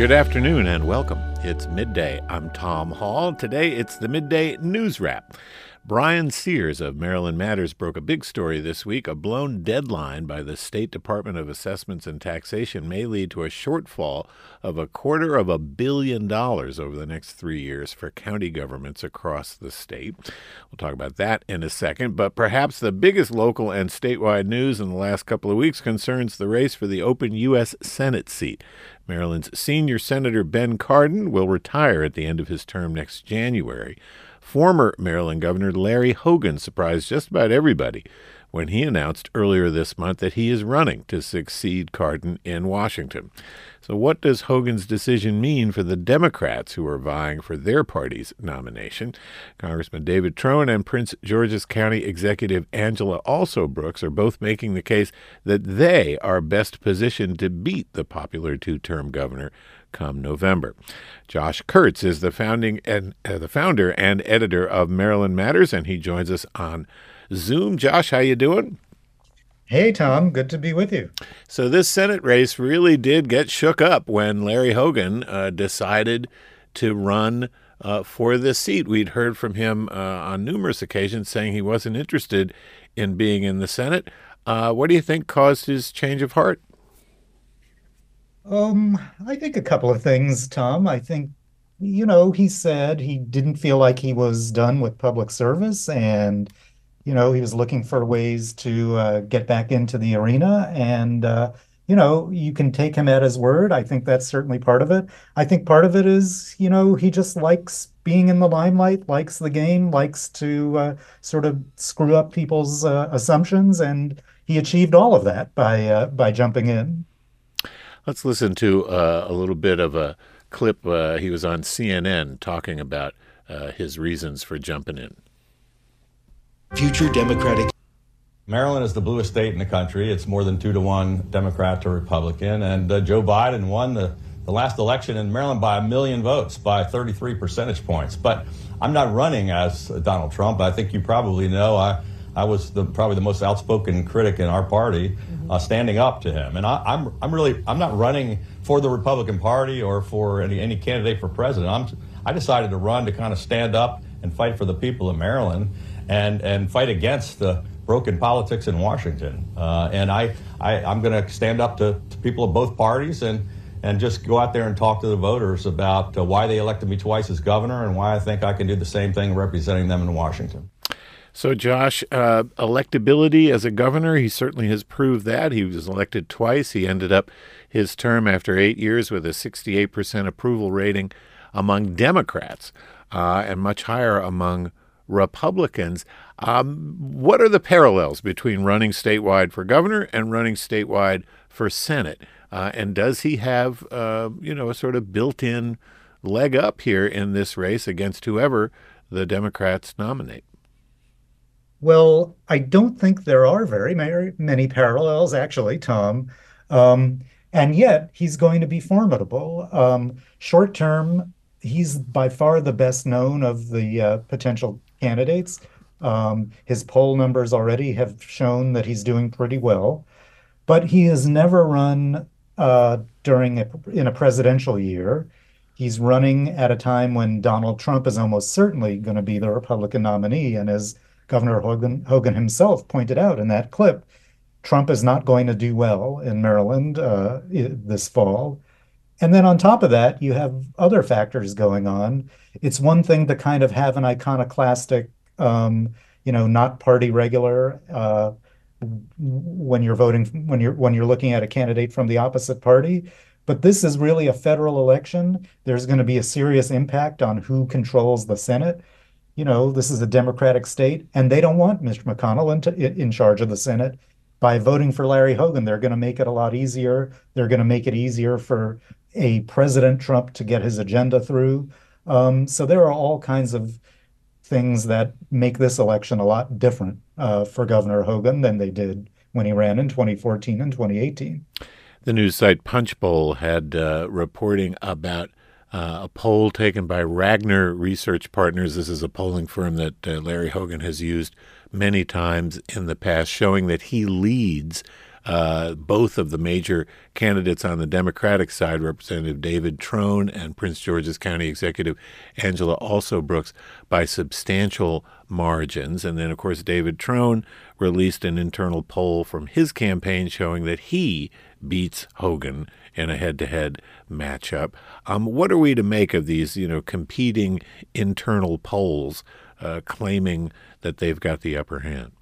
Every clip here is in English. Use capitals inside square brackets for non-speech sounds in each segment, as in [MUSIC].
Good afternoon and welcome. It's midday. I'm Tom Hall. Today it's the midday news wrap. Bryan Sears of Maryland Matters broke a big story this week. A blown deadline by the State Department of Assessments and Taxation may lead to a shortfall of a quarter of a billion dollars over the next three years for county governments across the state. We'll talk about that in a second, but perhaps the biggest local and statewide news in the last couple of weeks concerns the race for the open U.S. Senate seat. Maryland's senior Senator Ben Cardin will retire at the end of his term next January. Former Maryland Governor Larry Hogan surprised just about everybody when he announced earlier this month that he is running to succeed Cardin in Washington. So, what does Hogan's decision mean for the Democrats who are vying for their party's nomination? Congressman David Trone and Prince George's County Executive Angela Alsobrooks are both making the case that they are best positioned to beat the popular two term governor come November. Josh Kurtz is the founding and uh, the founder and editor of Maryland Matters, and he joins us on Zoom. Josh, how you doing? Hey, Tom. Good to be with you. So this Senate race really did get shook up when Larry Hogan uh, decided to run uh, for this seat. We'd heard from him uh, on numerous occasions saying he wasn't interested in being in the Senate. Uh, what do you think caused his change of heart? Um, I think a couple of things, Tom. I think, you know, he said he didn't feel like he was done with public service and, you know, he was looking for ways to uh, get back into the arena. And, uh, you know, you can take him at his word. I think that's certainly part of it. I think part of it is, you know, he just likes being in the limelight, likes the game, likes to uh, sort of screw up people's uh, assumptions. And he achieved all of that by uh, by jumping in. Let's listen to uh, a little bit of a clip. Uh, he was on CNN talking about uh, his reasons for jumping in. Future Democratic. Maryland is the bluest state in the country. It's more than two to one Democrat to Republican. And uh, Joe Biden won the, the last election in Maryland by a million votes, by 33 percentage points. But I'm not running as Donald Trump. I think you probably know I I was the, probably the most outspoken critic in our party, uh, standing up to him. And I, am I'm, I'm really I'm not running for the Republican Party or for any any candidate for president. I'm I decided to run to kind of stand up and fight for the people of Maryland and and fight against the broken politics in Washington. Uh, and I, I I'm going to stand up to, to people of both parties and and just go out there and talk to the voters about uh, why they elected me twice as governor and why I think I can do the same thing representing them in Washington. So, Josh, uh, electability as a governor, he certainly has proved that. He was elected twice. He ended up his term after eight years with a 68% approval rating among Democrats uh, and much higher among Republicans. Um, what are the parallels between running statewide for governor and running statewide for Senate? Uh, and does he have, uh, you know, a sort of built in leg up here in this race against whoever the Democrats nominate? Well, I don't think there are very many parallels, actually, Tom. Um, and yet, he's going to be formidable. Um, short term, he's by far the best known of the uh, potential candidates. Um, his poll numbers already have shown that he's doing pretty well, but he has never run uh, during a, in a presidential year. He's running at a time when Donald Trump is almost certainly going to be the Republican nominee, and as Governor Hogan, Hogan himself pointed out in that clip, Trump is not going to do well in Maryland uh, this fall. And then on top of that, you have other factors going on. It's one thing to kind of have an iconoclastic, um, you know, not party regular uh, when you're voting when you're when you're looking at a candidate from the opposite party. But this is really a federal election. There's going to be a serious impact on who controls the Senate you know, this is a Democratic state, and they don't want Mr. McConnell in, in charge of the Senate. By voting for Larry Hogan, they're going to make it a lot easier. They're going to make it easier for a President Trump to get his agenda through. Um, so there are all kinds of things that make this election a lot different uh, for Governor Hogan than they did when he ran in 2014 and 2018. The news site Punchbowl had uh, reporting about uh, a poll taken by Ragnar Research Partners. This is a polling firm that uh, Larry Hogan has used many times in the past, showing that he leads uh, both of the major candidates on the Democratic side, Representative David Trone and Prince George's County Executive Angela Alsobrooks, by substantial margins. And then, of course, David Trone released an internal poll from his campaign showing that he beats Hogan in a head-to-head matchup. Um, what are we to make of these, you know, competing internal polls uh, claiming that they've got the upper hand?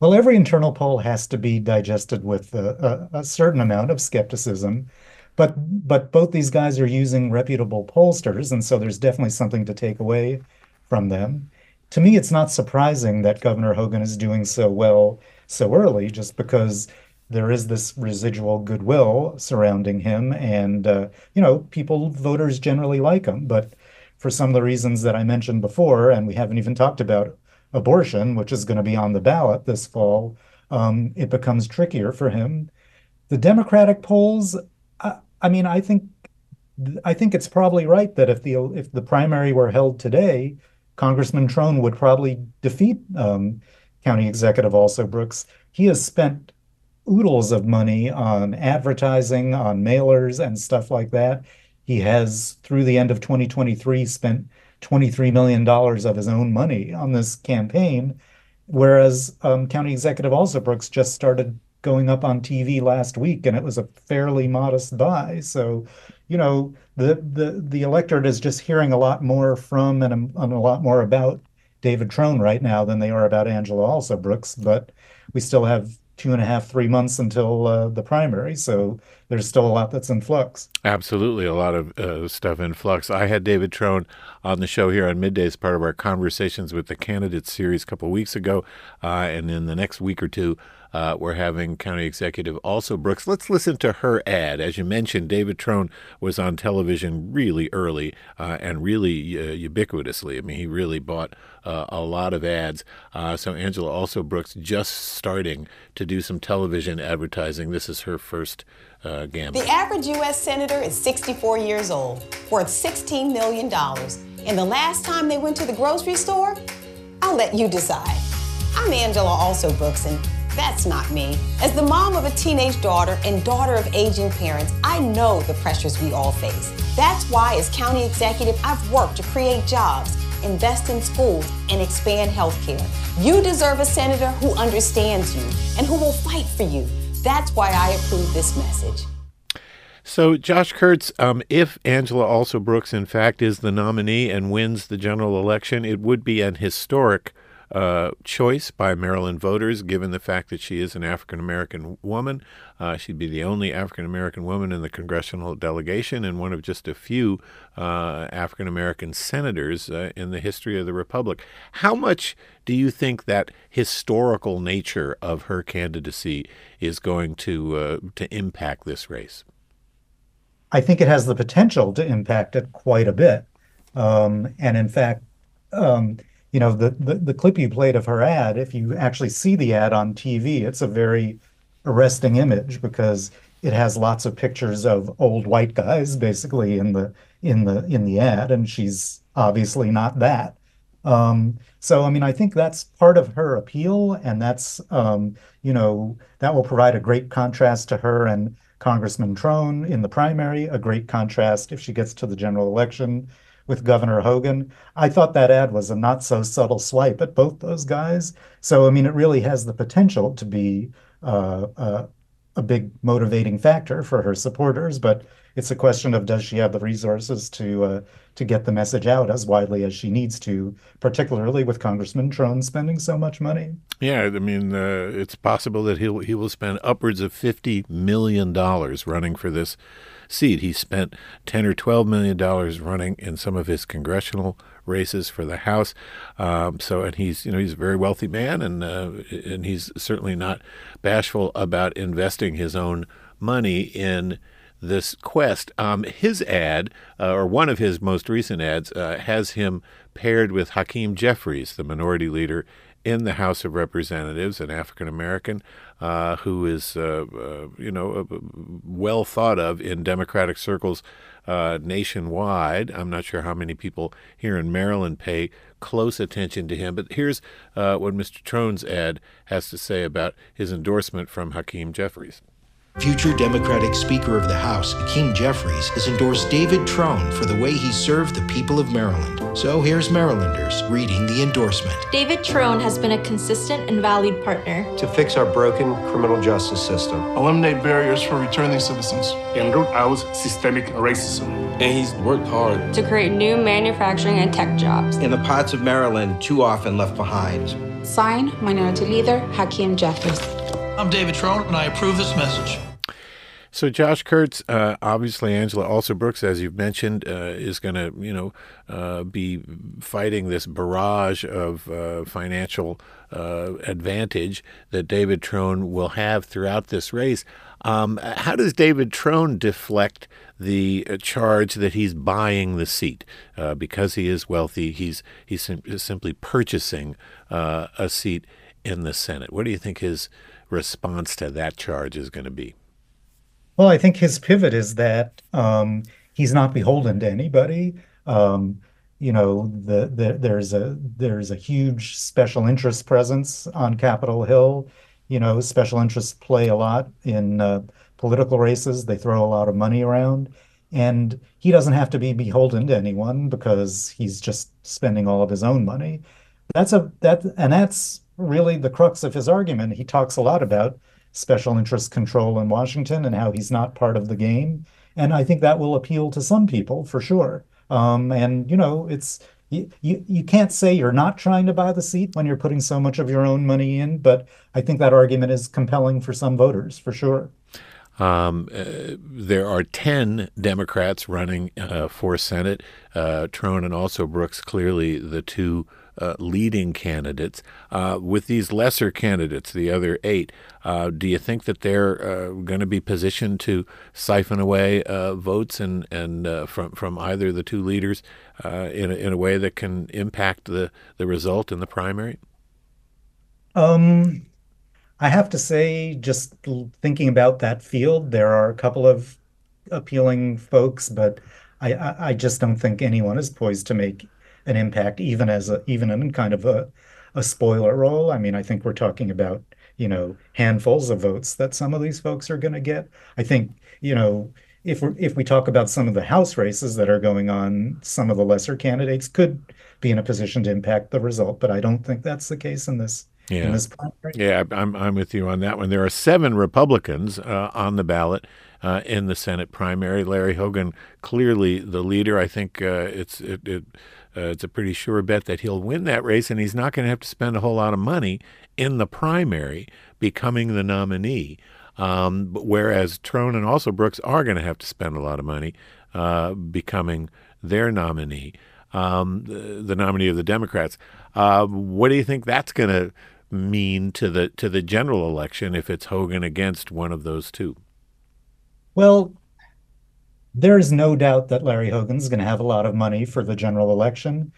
Well, every internal poll has to be digested with a, a, a certain amount of skepticism, but but both these guys are using reputable pollsters, and so there's definitely something to take away from them. To me, it's not surprising that Governor Hogan is doing so well so early, just because there is this residual goodwill surrounding him, and uh, you know, people voters generally like him, but for some of the reasons that I mentioned before, and we haven't even talked about abortion, which is going to be on the ballot this fall, um, it becomes trickier for him. The Democratic polls, I, I mean, I think I think it's probably right that if the if the primary were held today, Congressman Trone would probably defeat um, County Executive Alsobrooks. He has spent oodles of money on advertising, on mailers, and stuff like that. He has, through the end of 2023, spent $23 million of his own money on this campaign, whereas um, County Executive Alsobrooks just started going up on TV last week, and it was a fairly modest buy. So, you know, the the the electorate is just hearing a lot more from and, and a lot more about David Trone right now than they are about Angela Alsobrooks. But we still have two and a half, three months until uh, the primary. So there's still a lot that's in flux. Absolutely, a lot of uh, stuff in flux. I had David Trone on the show here on midday as part of our conversations with the candidates series a couple weeks ago, uh, and in the next week or two. Uh, we're having County Executive Alsobrooks. Let's listen to her ad. As you mentioned, David Trone was on television really early uh, and really uh, ubiquitously. I mean, he really bought uh, a lot of ads. Uh, so Angela Alsobrooks just starting to do some television advertising. This is her first uh, gambit. The average U.S. senator is 64 years old, worth $16 million. And the last time they went to the grocery store, I'll let you decide. I'm Angela Alsobrooks, and that's not me. As the mom of a teenage daughter and daughter of aging parents, I know the pressures we all face. That's why, as county executive, I've worked to create jobs, invest in schools, and expand healthcare. You deserve a senator who understands you and who will fight for you. That's why I approve this message. So, Josh Kurtz, um, if Angela Alsobrooks, in fact, is the nominee and wins the general election, it would be an historic uh, choice by Maryland voters, given the fact that she is an African American woman. Uh, she'd be the only African American woman in the congressional delegation and one of just a few uh, African American senators uh, in the history of the Republic. How much do you think that historical nature of her candidacy is going to uh, to impact this race? I think it has the potential to impact it quite a bit. Um, and in fact, um, you know, the, the, the clip you played of her ad, if you actually see the ad on TV, it's a very arresting image because it has lots of pictures of old white guys basically in the in the in the ad, and she's obviously not that. Um, so I mean, I think that's part of her appeal, and that's um, you know that will provide a great contrast to her and Congressman Trone in the primary, a great contrast if she gets to the general election with Governor Hogan. I thought that ad was a not so subtle swipe at both those guys. So, I mean, it really has the potential to be uh, uh, a big motivating factor for her supporters, but it's a question of does she have the resources to uh, to get the message out as widely as she needs to, particularly with Congressman Trone spending so much money. Yeah, I mean, uh, it's possible that he'll he will spend upwards of fifty million dollars running for this seat. He spent ten or twelve million dollars running in some of his congressional races for the House. Um, so, and he's you know he's a very wealthy man, and uh, and he's certainly not bashful about investing his own money in this quest. Um, his ad, uh, or one of his most recent ads, uh, has him paired with Hakeem Jeffries, the minority leader in the House of Representatives, an African American uh, who is, uh, uh, you know, uh, well thought of in Democratic circles uh, nationwide. I'm not sure how many people here in Maryland pay close attention to him, but here's uh, what Mr. Trone's ad has to say about his endorsement from Hakeem Jeffries. Future Democratic Speaker of the House, Hakeem Jeffries, has endorsed David Trone for the way he served the people of Maryland. So here's Marylanders reading the endorsement. David Trone has been a consistent and valued partner to fix our broken criminal justice system, eliminate barriers for returning citizens, and root out systemic racism. And he's worked hard to create new manufacturing and tech jobs in the parts of Maryland too often left behind. Sign Minority Leader Hakeem Jeffries. I'm David Trone, and I approve this message. So Josh Kurtz, uh, obviously Angela Alsobrooks, as you've mentioned, uh, is going to you know uh, be fighting this barrage of uh, financial uh, advantage that David Trone will have throughout this race. Um, how does David Trone deflect the uh, charge that he's buying the seat because he is wealthy? He's he's sim- simply purchasing a seat in the Senate. What do you think his response to that charge is going to be? Well, I think his pivot is that um, he's not beholden to anybody. Um, you know, the, the, there's a there's a huge special interest presence on Capitol Hill. You know, special interests play a lot in uh, political races. They throw a lot of money around, and he doesn't have to be beholden to anyone because he's just spending all of his own money. That's a that and that's really the crux of his argument. He talks a lot about special interest control in Washington and how he's not part of the game. And I think that will appeal to some people for sure. Um, and you know, it's you, you you can't say you're not trying to buy the seat when you're putting so much of your own money in. But I think that argument is compelling for some voters for sure. Um, uh, there are 10 Democrats running uh, for Senate. Uh, Trone and Alsobrooks, clearly the two uh, leading candidates. Uh, with these lesser candidates, the other eight, uh, do you think that they're uh, going to be positioned to siphon away uh, votes and and uh, from from either of the two leaders in a, in a way that can impact the the result in the primary? Um, I have to say, just thinking about that field, there are a couple of appealing folks, but I, I, I just don't think anyone is poised to make an impact, even as a even in kind of a a spoiler role. I mean, I think we're talking about you know handfuls of votes that some of these folks are going to get. I think you know if we if we talk about some of the House races that are going on, some of the lesser candidates could be in a position to impact the result, but I don't think that's the case in this yeah. in this primary. Yeah, I'm I'm with you on that one. There are seven Republicans uh, on the ballot. Uh, in the Senate primary, Larry Hogan clearly the leader. I think uh, it's it, it uh, it's a pretty sure bet that he'll win that race, and he's not going to have to spend a whole lot of money in the primary becoming the nominee. Um, whereas Trone and Alsobrooks are going to have to spend a lot of money uh, becoming their nominee, um, the, the, nominee of the Democrats. Uh, what do you think that's going to mean to the to the general election if it's Hogan against one of those two? Well, there is no doubt that Larry Hogan's going to have a lot of money for the general election.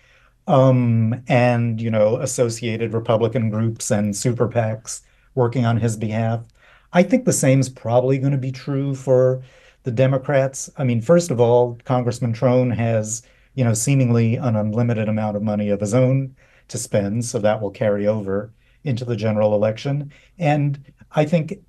Um, and, you know, associated Republican groups and super PACs working on his behalf. I think the same is probably going to be true for the Democrats. I mean, first of all, Congressman Trone has, you know, seemingly an unlimited amount of money of his own to spend, so that will carry over into the general election. And I think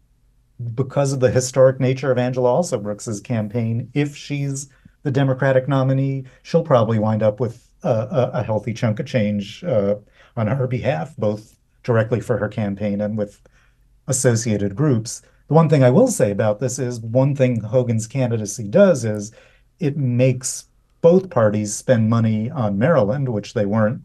because of the historic nature of Angela Alsobrooks's campaign, if she's the Democratic nominee, she'll probably wind up with a, a healthy chunk of change uh, on her behalf, both directly for her campaign and with associated groups. The one thing I will say about this is one thing Hogan's candidacy does is it makes both parties spend money on Maryland, which they weren't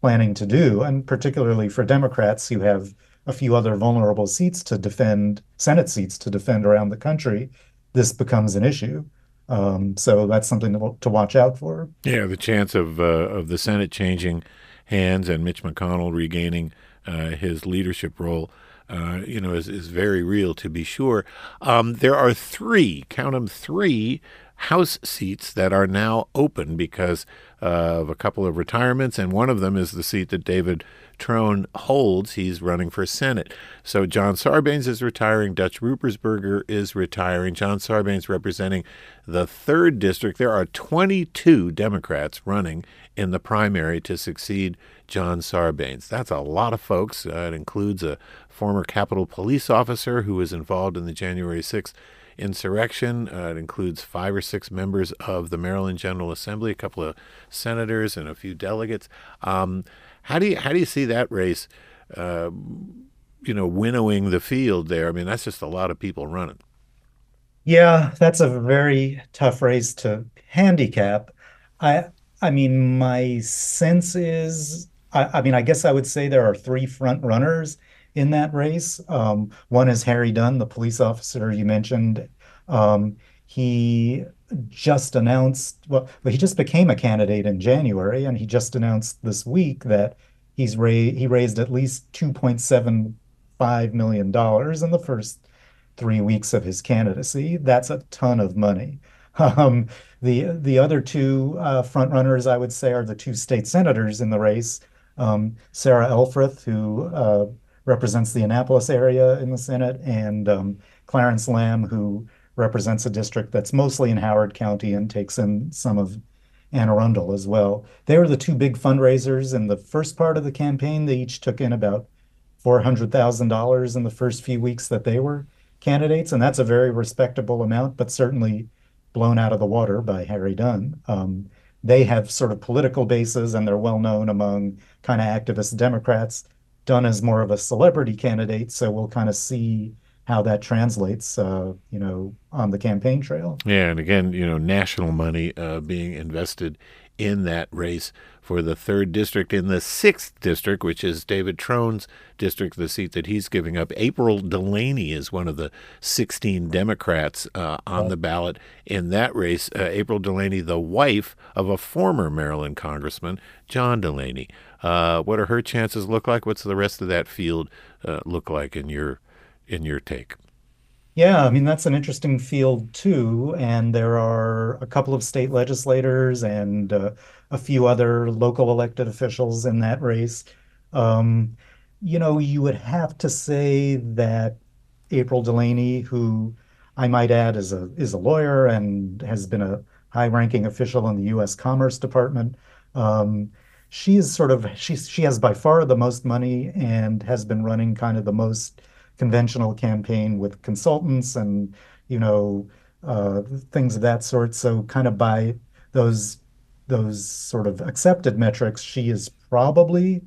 planning to do, and particularly for Democrats who have a few other vulnerable seats to defend, Senate seats to defend around the country, this becomes an issue. Um, so that's something to, to, watch out for. Yeah, the chance of uh, of the Senate changing hands and Mitch McConnell regaining uh, his leadership role, uh, you know, is, is very real to be sure. Um, there are three, count them, three House seats that are now open because of a couple of retirements, and one of them is the seat that David Trone holds. He's running for Senate. So John Sarbanes is retiring. Dutch Ruppersberger is retiring. John Sarbanes representing the third district. There are 22 Democrats running in the primary to succeed John Sarbanes. That's a lot of folks. Uh, it includes a former Capitol police officer who was involved in the January 6th insurrection. Uh, it includes five or six members of the Maryland General Assembly, a couple of senators, and a few delegates. Um, how do you how do you see that race? Uh, you know, winnowing the field there. I mean, that's just a lot of people running. Yeah, that's a very tough race to handicap. I I mean, my sense is, I, I mean, I guess I would say there are three front runners in that race. Um, one is Harry Dunn, the police officer you mentioned. Um, he just announced, well, he just became a candidate in January, and he just announced this week that he's ra- he raised at least $2.75 million in the first three weeks of his candidacy. That's a ton of money. [LAUGHS] Um, the the other two uh, front runners, I would say, are the two state senators in the race. Um, Sarah Elfreth, who uh, represents the Annapolis area in the Senate, and um, Clarence Lam, who represents a district that's mostly in Howard County and takes in some of Anne Arundel as well. They were the two big fundraisers in the first part of the campaign. They each took in about $400,000 in the first few weeks that they were candidates, and that's a very respectable amount, but certainly blown out of the water by Harry Dunn. Um, they have sort of political bases and they're well known among kind of activist Democrats. Dunn is more of a celebrity candidate, so we'll kind of see how that translates, uh, you know, on the campaign trail. Yeah, and again, you know, national money uh, being invested in that race for the third district. In the sixth district, which is David Trone's district, the seat that he's giving up, April Delaney is one of the 16 Democrats uh, on the ballot in that race. Uh, April Delaney, the wife of a former Maryland congressman, John Delaney. Uh, what are her chances look like? What's the rest of that field uh, look like in your in your take? Yeah, I mean, that's an interesting field too. And there are a couple of state legislators and uh, a few other local elected officials in that race. Um, you know, you would have to say that April Delaney, who I might add is a is a lawyer and has been a high-ranking official in the U.S. Commerce Department. Um, she is sort of she she has by far the most money and has been running kind of the most conventional campaign with consultants and you know uh, things of that sort. So kind of by those those sort of accepted metrics, she is probably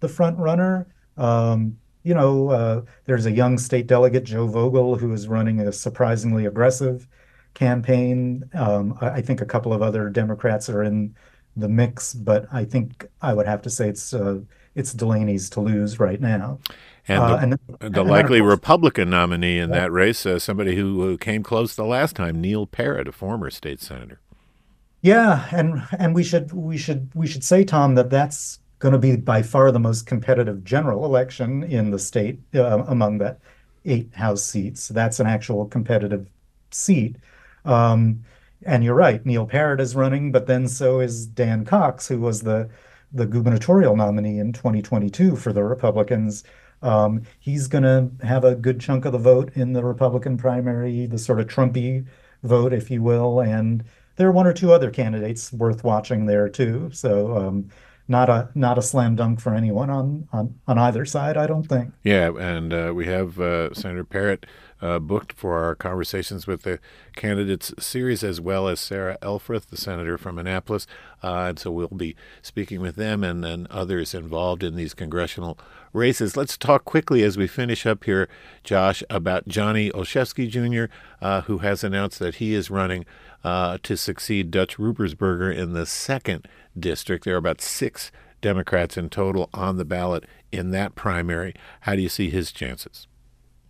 the front runner. Um, you know, uh, there's a young state delegate, Joe Vogel, who is running a surprisingly aggressive campaign. Um, I, I, think a couple of other Democrats are in the mix, but I think I would have to say it's uh, it's Delaney's to lose right now. And the, uh, and, the and likely course, Republican nominee in that race, uh, somebody who, who, came close the last time, Neil Parrott, a former state senator. Yeah, and and we should we should we should say, Tom, that that's going to be by far the most competitive general election in the state uh, among the eight House seats. That's an actual competitive seat. Um, and you're right, Neil Parrott is running, but then so is Dan Cox, who was the the gubernatorial nominee in 2022 for the Republicans. Um, he's going to have a good chunk of the vote in the Republican primary, the sort of Trumpy vote, if you will. And there are one or two other candidates worth watching there too. So um, not a not a slam dunk for anyone on on, on either side, I don't think. Yeah, and uh, we have uh, Senator Parrott uh, booked for our conversations with the candidates series, as well as Sarah Elfreth, the senator from Annapolis. Uh, and so we'll be speaking with them and, then others involved in these congressional races. Let's talk quickly as we finish up here, Josh, about Johnny Olszewski Jr., uh, who has announced that he is running uh, to succeed Dutch Ruppersberger in the second district. There are about six Democrats in total on the ballot in that primary. How do you see his chances?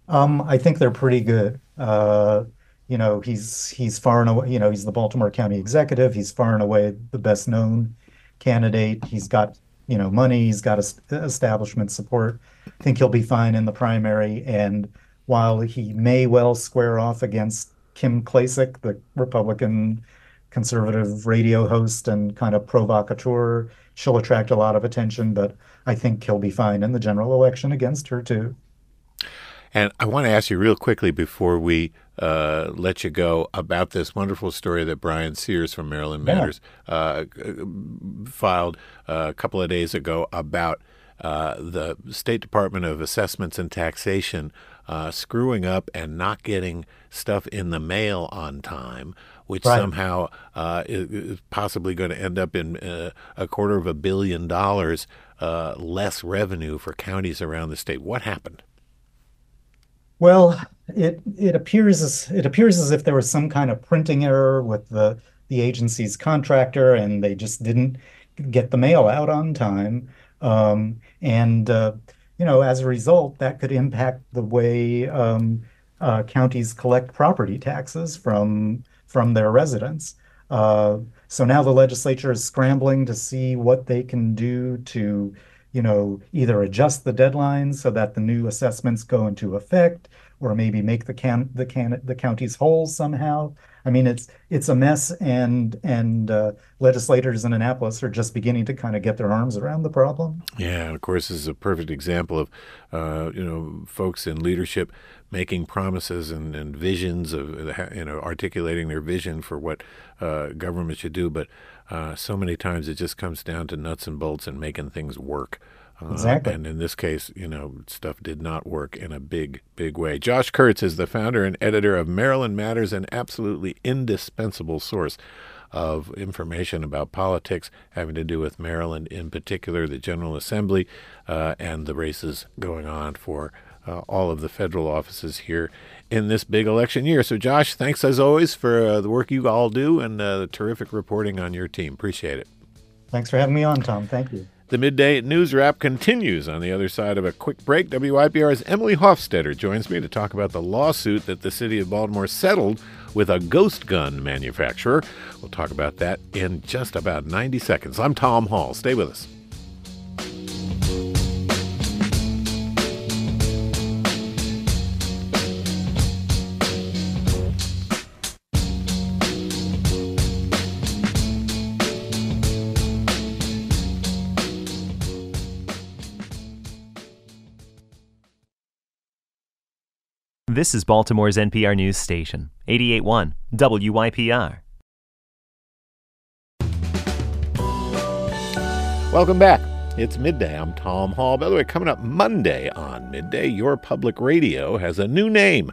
Um, I think they're pretty good. Uh, you know, he's he's far and away. You know, he's the Baltimore County executive. He's far and away the best known candidate. He's got you know money. He's got establishment support. I think he'll be fine in the primary. And while he may well square off against Kim Klacik, the Republican conservative radio host and kind of provocateur. She'll attract a lot of attention, but I think he'll be fine in the general election against her, too. And I want to ask you real quickly before we uh, let you go about this wonderful story that Bryan Sears from Maryland Matters yeah. uh, filed uh, a couple of days ago about uh, the State Department of Assessments and Taxation uh, screwing up and not getting stuff in the mail on time, which right. somehow uh, is possibly going to end up in uh, a quarter of a billion dollars uh, less revenue for counties around the state. What happened? Well, it it appears as it appears as if there was some kind of printing error with the the agency's contractor, and they just didn't get the mail out on time. Um, and uh, you know, as a result, that could impact the way um, uh, counties collect property taxes from from their residents. Uh, so now the legislature is scrambling to see what they can do to, you know, either adjust the deadlines so that the new assessments go into effect, or maybe make the can the can the counties whole somehow. I mean, it's it's a mess, and and uh, legislators in Annapolis are just beginning to kind of get their arms around the problem. Yeah, of course, this is a perfect example of uh, you know folks in leadership making promises and, and visions of you know articulating their vision for what uh, government should do, but uh, so many times it just comes down to nuts and bolts and making things work. Uh, exactly. and in this case, you know, stuff did not work in a big, big way. Josh Kurtz is the founder and editor of Maryland Matters, an absolutely indispensable source of information about politics having to do with Maryland, in particular, the General Assembly, uh, and the races going on for uh, all of the federal offices here in this big election year. So, Josh, thanks as always for uh, the work you all do and uh, the terrific reporting on your team. Appreciate it. Thanks for having me on, Tom. Thank you. The midday news wrap continues on the other side of a quick break. WYPR's Emily Hofstaedter joins me to talk about the lawsuit that the city of Baltimore settled with a ghost gun manufacturer. We'll talk about that in just about 90 seconds. I'm Tom Hall. Stay with us. This is Baltimore's NPR News Station, 881 WYPR. Welcome back. It's midday. I'm Tom Hall. By the way, coming up Monday on midday, your public radio has a new name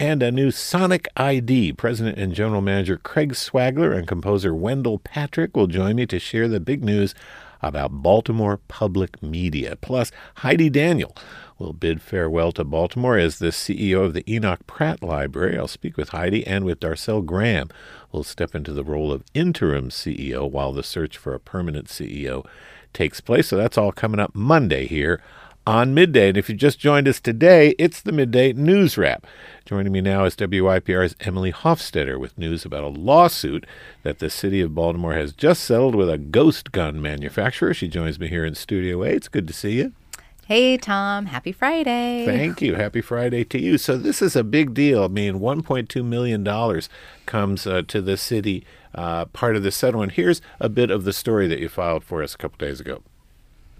and a new sonic ID. President and General Manager Craig Swagler and composer Wendell Patrick will join me to share the big news about Baltimore public media. Plus, Heidi Daniel will bid farewell to Baltimore as the CEO of the Enoch Pratt Library. I'll speak with Heidi and with Darcel Graham, will step into the role of interim CEO while the search for a permanent CEO takes place. So that's all coming up Monday here on midday. And if you just joined us today, it's the midday news wrap. Joining me now is WYPR's Emily Hofstaedter with news about a lawsuit that the city of Baltimore has just settled with a ghost gun manufacturer. She joins me here in Studio A. It's good to see you. Hey, Tom. Happy Friday. Thank you. Happy Friday to you. So, this is a big deal. I mean, $1.2 million comes uh, to the city, uh, part of the settlement. Here's a bit of the story that you filed for us a couple days ago.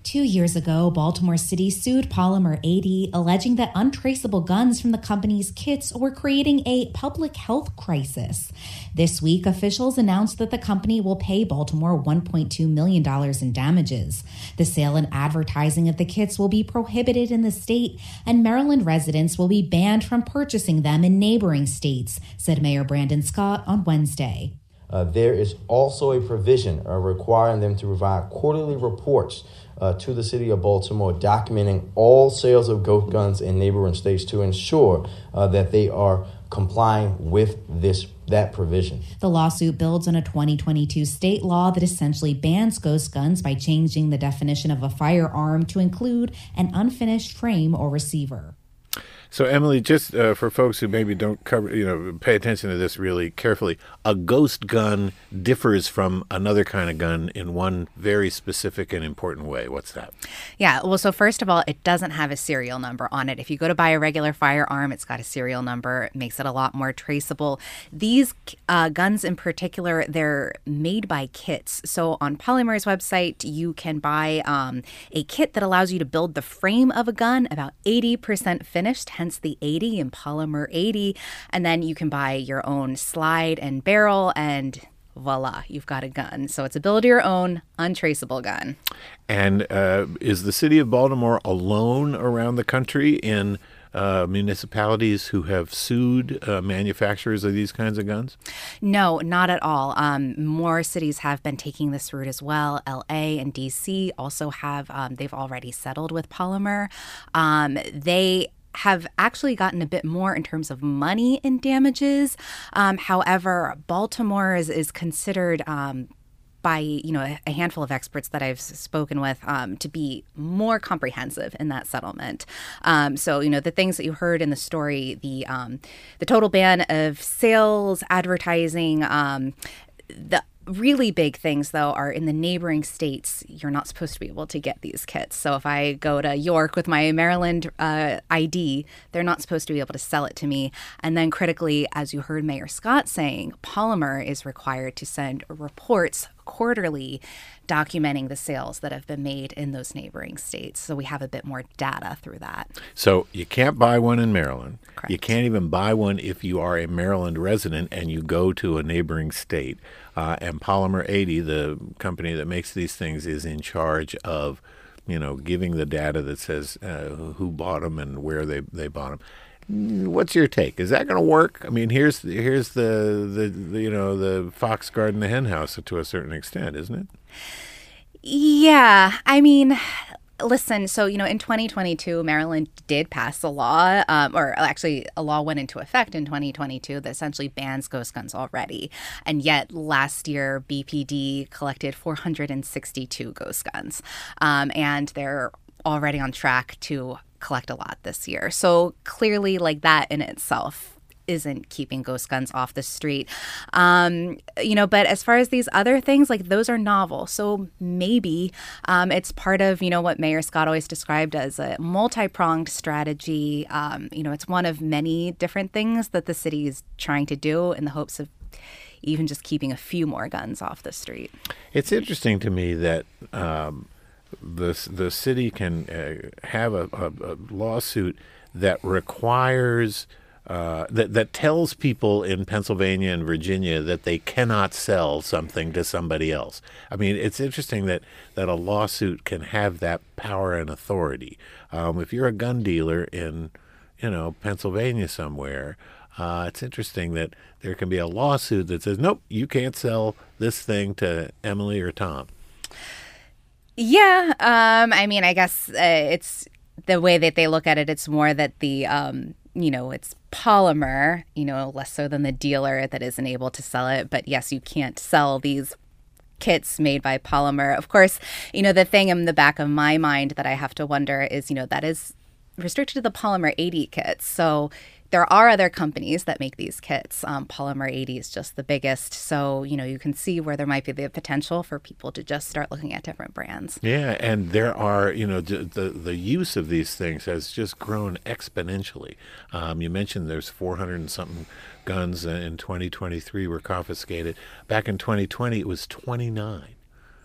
Two years ago, Baltimore City sued Polymer 80, alleging that untraceable guns from the company's kits were creating a public health crisis. This week, officials announced that the company will pay Baltimore $1.2 million in damages. The sale and advertising of the kits will be prohibited in the state, and Maryland residents will be banned from purchasing them in neighboring states, said Mayor Brandon Scott on Wednesday. Uh, there is also a provision uh, requiring them to provide quarterly reports uh, to the city of Baltimore, documenting all sales of ghost guns in neighboring states to ensure uh, that they are complying with this that provision. The lawsuit builds on a 2022 state law that essentially bans ghost guns by changing the definition of a firearm to include an unfinished frame or receiver. So, Emily, just uh, for folks who maybe don't cover, you know, pay attention to this really carefully, a ghost gun differs from another kind of gun in one very specific and important way. What's that? Yeah. Well, so first of all, it doesn't have a serial number on it. If you go to buy a regular firearm, it's got a serial number. It makes it a lot more traceable. These uh, guns in particular, they're made by kits. So on Polymer's website, you can buy um, a kit that allows you to build the frame of a gun about 80% finished hence the 80 and polymer 80. And then you can buy your own slide and barrel and voila, you've got a gun. So it's a build your own, untraceable gun. And uh, is the city of Baltimore alone around the country in uh, municipalities who have sued uh, manufacturers of these kinds of guns? No, not at all. Um, more cities have been taking this route as well. LA and DC also have, um, they've already settled with Polymer. Um, they have actually gotten a bit more in terms of money in damages. Um, however, Baltimore is, is considered um, by you know a handful of experts that I've spoken with um, to be more comprehensive in that settlement. Um, so you know the things that you heard in the story, the um, the total ban of sales, advertising, um, the really big things though are in the neighboring states you're not supposed to be able to get these kits. So if i go to york with my maryland uh, id they're not supposed to be able to sell it to me. And then critically as you heard mayor scott saying polymer is required to send reports quarterly documenting the sales that have been made in those neighboring states. So we have a bit more data through that. So you can't buy one in Maryland. Correct. You can't even buy one if you are a Maryland resident and you go to a neighboring state. Uh, and Polymer 80, the company that makes these things, is in charge of you know, giving the data that says uh, who bought them and where they, they bought them. What's your take? Is that going to work? I mean, here's here's the, the, the you know the fox guarding the hen house to a certain extent, isn't it? Yeah, I mean, listen. So you know, in 2022, Maryland did pass a law, um, or actually, a law went into effect in 2022 that essentially bans ghost guns already. And yet, last year, BPD collected 462 ghost guns, um, and they're already on track to collect a lot this year. So clearly, like that in itself isn't keeping ghost guns off the street. Um, you know, but as far as these other things, like those are novel. So maybe um, it's part of, you know, what Mayor Scott always described as a multi pronged strategy. Um, you know, it's one of many different things that the city is trying to do in the hopes of even just keeping a few more guns off the street. It's interesting to me that um, the the city can uh, have a, a, a, lawsuit that requires uh, that that tells people in Pennsylvania and Virginia that they cannot sell something to somebody else. I mean, it's interesting that that a lawsuit can have that power and authority. Um, if you're a gun dealer in you know Pennsylvania somewhere. Uh, it's interesting that there can be a lawsuit that says, "Nope, you can't sell this thing to Emily or Tom." Yeah, um, I mean, I guess uh, it's the way that they look at it. It's more that the um, you know it's polymer, you know, less so than the dealer that isn't able to sell it. But yes, you can't sell these kits made by polymer. Of course, you know the thing in the back of my mind that I have to wonder is, you know, that is restricted to the polymer 80 kits. So there are other companies that make these kits. Um, Polymer 80 is just the biggest. So, you know, you can see where there might be the potential for people to just start looking at different brands. Yeah. And there are, you know, the, the use of these things has just grown exponentially. Um, you mentioned there's 400 and something guns in 2023 were confiscated. Back in 2020, it was 29.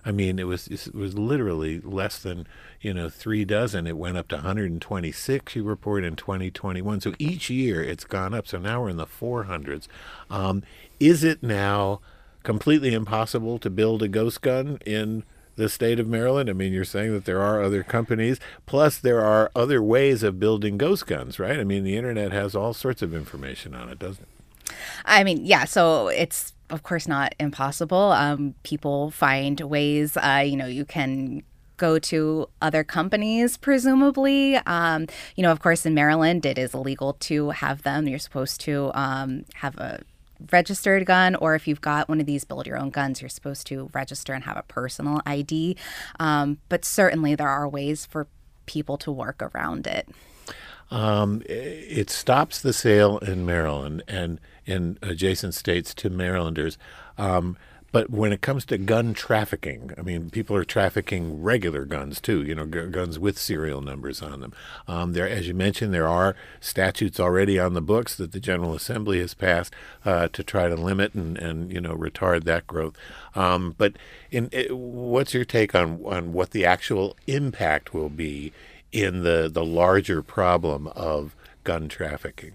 I mean, it was it was literally less than you know three dozen. It went up to 126. You report in 2021. So each year it's gone up. So now we're in the 400s. Um, is it now completely impossible to build a ghost gun in the state of Maryland? I mean, you're saying that there are other companies. Plus, there are other ways of building ghost guns, right? I mean, the internet has all sorts of information on it, doesn't it? I mean, yeah. So it's of course not impossible. Um, people find ways. Uh, you know, you can go to other companies, presumably. Um, you know, of course, in Maryland, it is illegal to have them. You're supposed to um, have a registered gun, or if you've got one of these build your own guns, you're supposed to register and have a personal ID. Um, but certainly, there are ways for people to work around it. Um, it stops the sale in Maryland and in adjacent states to Marylanders. Um, but when it comes to gun trafficking, I mean, people are trafficking regular guns too. You know, g- guns with serial numbers on them. Um, there, as you mentioned, there are statutes already on the books that the General Assembly has passed uh, to try to limit and, and you know retard that growth. Um, but in, it, what's your take on on what the actual impact will be in the the larger problem of gun trafficking?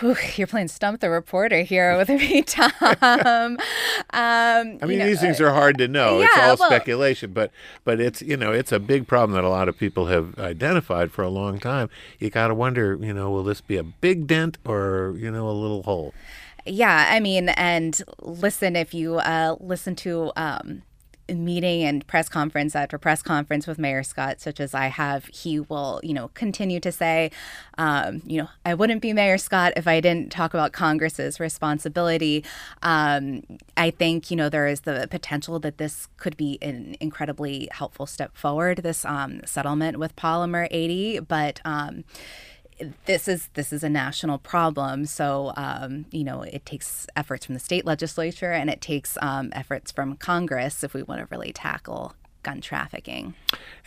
Whew, you're playing stump the reporter here with me, [LAUGHS] Tom. um, I mean, know, these things are hard to know. Yeah, it's all well, speculation, but but it's you know it's a big problem that a lot of people have identified for a long time. You got to wonder, you know, will this be a big dent or you know a little hole? Yeah, I mean, and listen, if you uh, listen to um, meeting and press conference after press conference with Mayor Scott, such as I have, he will, you know, continue to say, um, you know, I wouldn't be Mayor Scott if I didn't talk about Congress's responsibility. Um, I think, you know, there is the potential that this could be an incredibly helpful step forward, this um, settlement with Polymer 80, but um, this is this is a national problem. So um, you know it takes efforts from the state legislature and it takes um, efforts from Congress if we want to really tackle gun trafficking.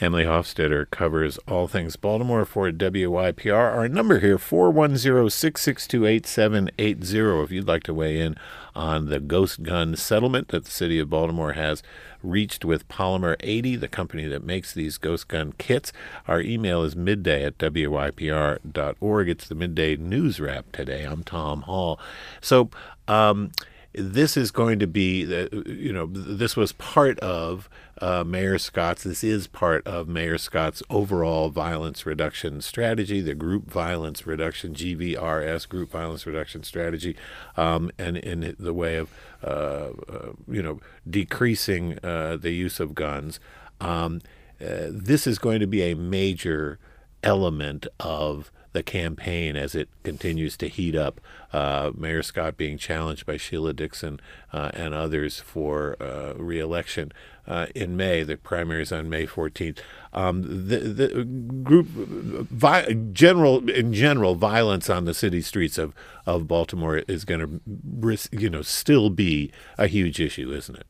Emily Hofstaedter covers all things Baltimore for WYPR. Our number here, 410-662-8780 if you'd like to weigh in on the ghost gun settlement that the city of Baltimore has reached with Polymer 80, the company that makes these ghost gun kits. Our email is midday at wypr.org. It's the midday news wrap today. I'm Tom Hall. So, um, this is going to be, you know, this was part of uh, Mayor Scott's, this is part of Mayor Scott's overall violence reduction strategy, the group violence reduction, GVRS, group violence reduction strategy, um, and in the way of, uh, uh, you know, decreasing uh, the use of guns. Um, uh, this is going to be a major element of the campaign as it continues to heat up. Uh, Mayor Scott being challenged by Sheila Dixon uh, and others for uh, reelection uh, in May. The primaries on May 14th. Um, the, the group, vi- general in general, violence on the city streets of, of Baltimore is going to, you know, still be a huge issue, isn't it?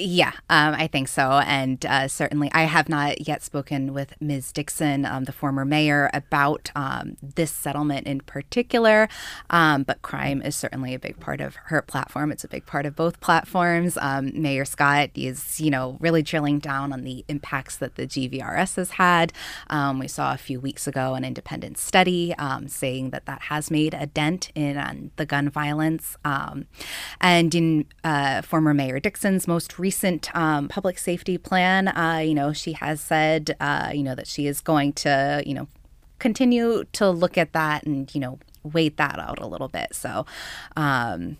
Yeah, um, I think so. And uh, certainly, I have not yet spoken with Ms. Dixon, um, the former mayor, about um, this settlement in particular. Um, but crime is certainly a big part of her platform. It's a big part of both platforms. Um, mayor Scott is, you know, really drilling down on the impacts that the GVRS has had. Um, we saw a few weeks ago an independent study saying that that has made a dent in the gun violence. and in uh, former Mayor Dixon's most recent recent um, public safety plan, uh, you know, she has said, uh, you know, that she is going to, you know, continue to look at that and, you know, wait that out a little bit. So um,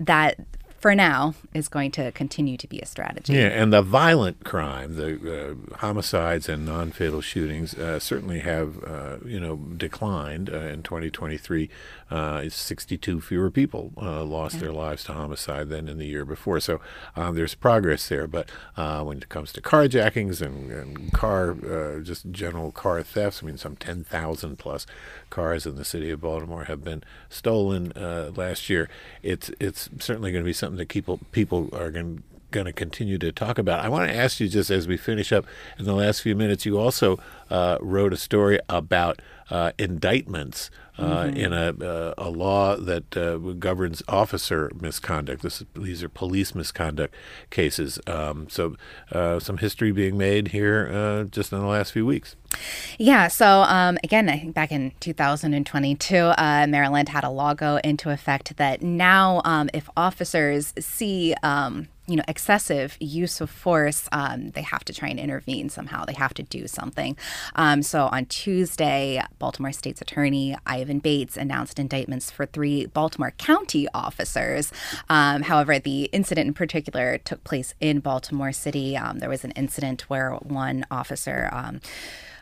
that for now is going to continue to be a strategy. Yeah, and the violent crime, the uh, homicides and non-fatal shootings, uh, certainly have uh, you know declined uh, in 2023. Uh, 62 fewer people uh, lost yeah. their lives to homicide than in the year before. So um, there's progress there. But when it comes to carjackings and, and car, just general car thefts, I mean, some 10,000 plus cars in the city of Baltimore have been stolen last year. It's it's certainly going to be something something that people people are going going to continue to talk about. I want to ask you just as we finish up in the last few minutes. You also uh, wrote a story about uh, indictments mm-hmm. in a uh, a law that uh, governs officer misconduct. This is, these are police misconduct cases. Um, so uh, some history being made here just in the last few weeks. Yeah. So um, again, I think back in 2022, uh, Maryland had a law go into effect that now, um, if officers see um, you know excessive use of force, um, they have to try and intervene somehow. They have to do something. Um, so on Tuesday, Baltimore State's Attorney Ivan Bates announced indictments for three Baltimore County officers. Um, however, the incident in particular took place in Baltimore City. there was an incident where one officer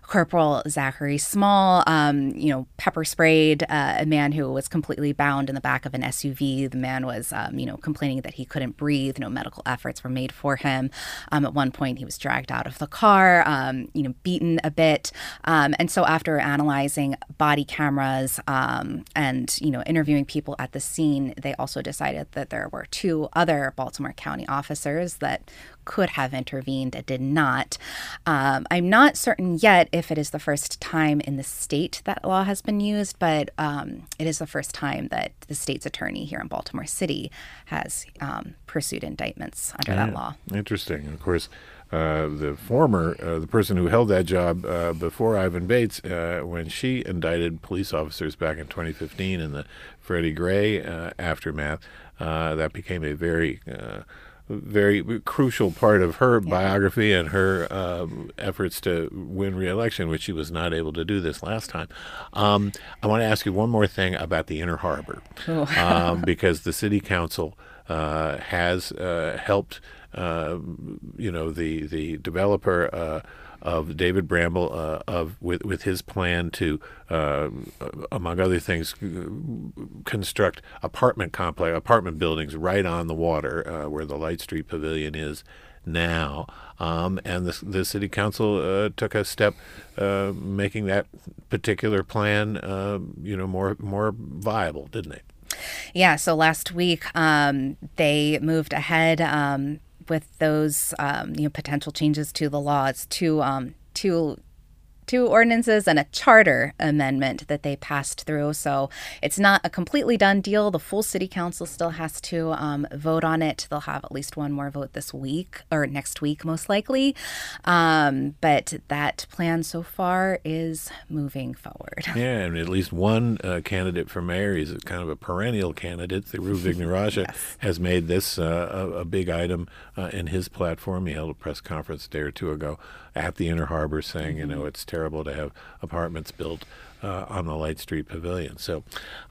Corporal Zachary Small, um, you know, pepper sprayed uh, a man who was completely bound in the back of an SUV. The man was, um, you know, complaining that he couldn't breathe. No medical efforts were made for him. Um, at one point, he was dragged out of the car, um, you know, beaten a bit. Um, and so, after analyzing body cameras um, and you know interviewing people at the scene, they also decided that there were two other Baltimore County officers that could have intervened and did not. Um, I'm not certain yet if it is the first time in the state that law has been used, but um, it is the first time that the state's attorney here in Baltimore City has um, pursued indictments under yeah, that law. Interesting. Of course, uh, the former, uh, the person who held that job uh, before Ivan Bates, uh, when she indicted police officers back in 2015 in the Freddie Gray uh, aftermath, that became a very very crucial part of her yeah. biography and her um, efforts to win re-election, which she was not able to do this last time. Um, I want to ask you one more thing about the Inner Harbor, oh. [LAUGHS] um, because the city council uh, has uh, helped, uh, you know, the the developer uh, of David Bramble uh, of with with his plan to, uh, among other things, construct apartment complex apartment buildings right on the water uh, where the Light Street Pavilion is now. Um, and the, the city council uh, took a step uh, making that particular plan, uh, you know, more more viable, didn't they? Yeah. So last week um, they moved ahead. Um, with those um, you know potential changes to the laws to um, to two ordinances and a charter amendment that they passed through. So it's not a completely done deal. The full city council still has to um, vote on it. They'll have at least one more vote this week or next week, most likely. Um, but that plan so far is moving forward. [LAUGHS] Yeah, and at least one uh, candidate for mayor, is kind of a perennial candidate, Thiru Vignarajah, [LAUGHS] yes. has made this uh, a, a, big item uh, in his platform. He held a press conference a day or two ago at the Inner Harbor saying, mm-hmm. you know, mm-hmm. it's terrible to have apartments built uh, on the Light Street Pavilion. So,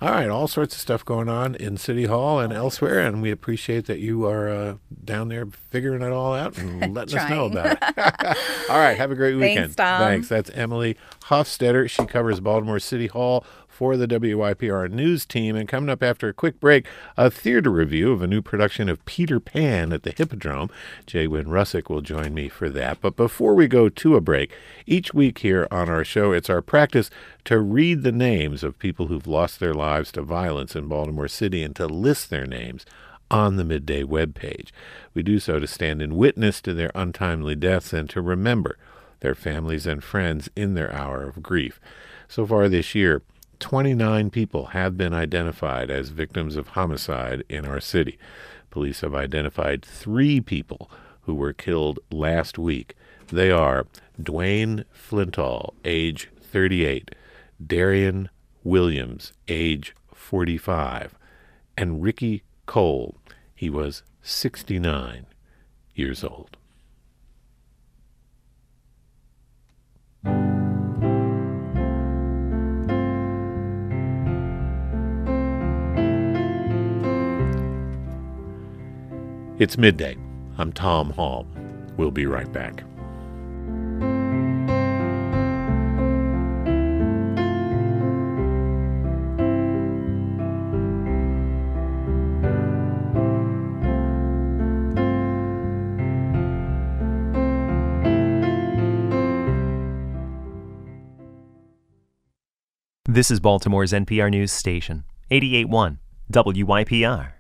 all right, all sorts of stuff going on in City Hall and elsewhere, and we appreciate that you are uh, down there figuring it all out and [LAUGHS] letting us know about it. [LAUGHS] all right, have a great weekend. Thanks, Tom. Thanks. That's Emily Hofstaedter. She covers Baltimore City Hall for the WYPR news team. And coming up after a quick break, a theater review of a new production of Peter Pan at the Hippodrome. Jay Wynn Rousuck will join me for that. But before we go to a break, each week here on our show, it's our practice to read the names of people who've lost their lives to violence in Baltimore City and to list their names on the midday webpage. We do so to stand in witness to their untimely deaths and to remember their families and friends in their hour of grief. So far this year, 29 people have been identified as victims of homicide in our city. Police have identified three people who were killed last week. They are Dwayne Flintall, age 38, Darian Williams, age 45, and Ricky Cole. He was 69 years old. It's midday. I'm Tom Hall. We'll be right back. This is Baltimore's NPR News Station, 881 WYPR.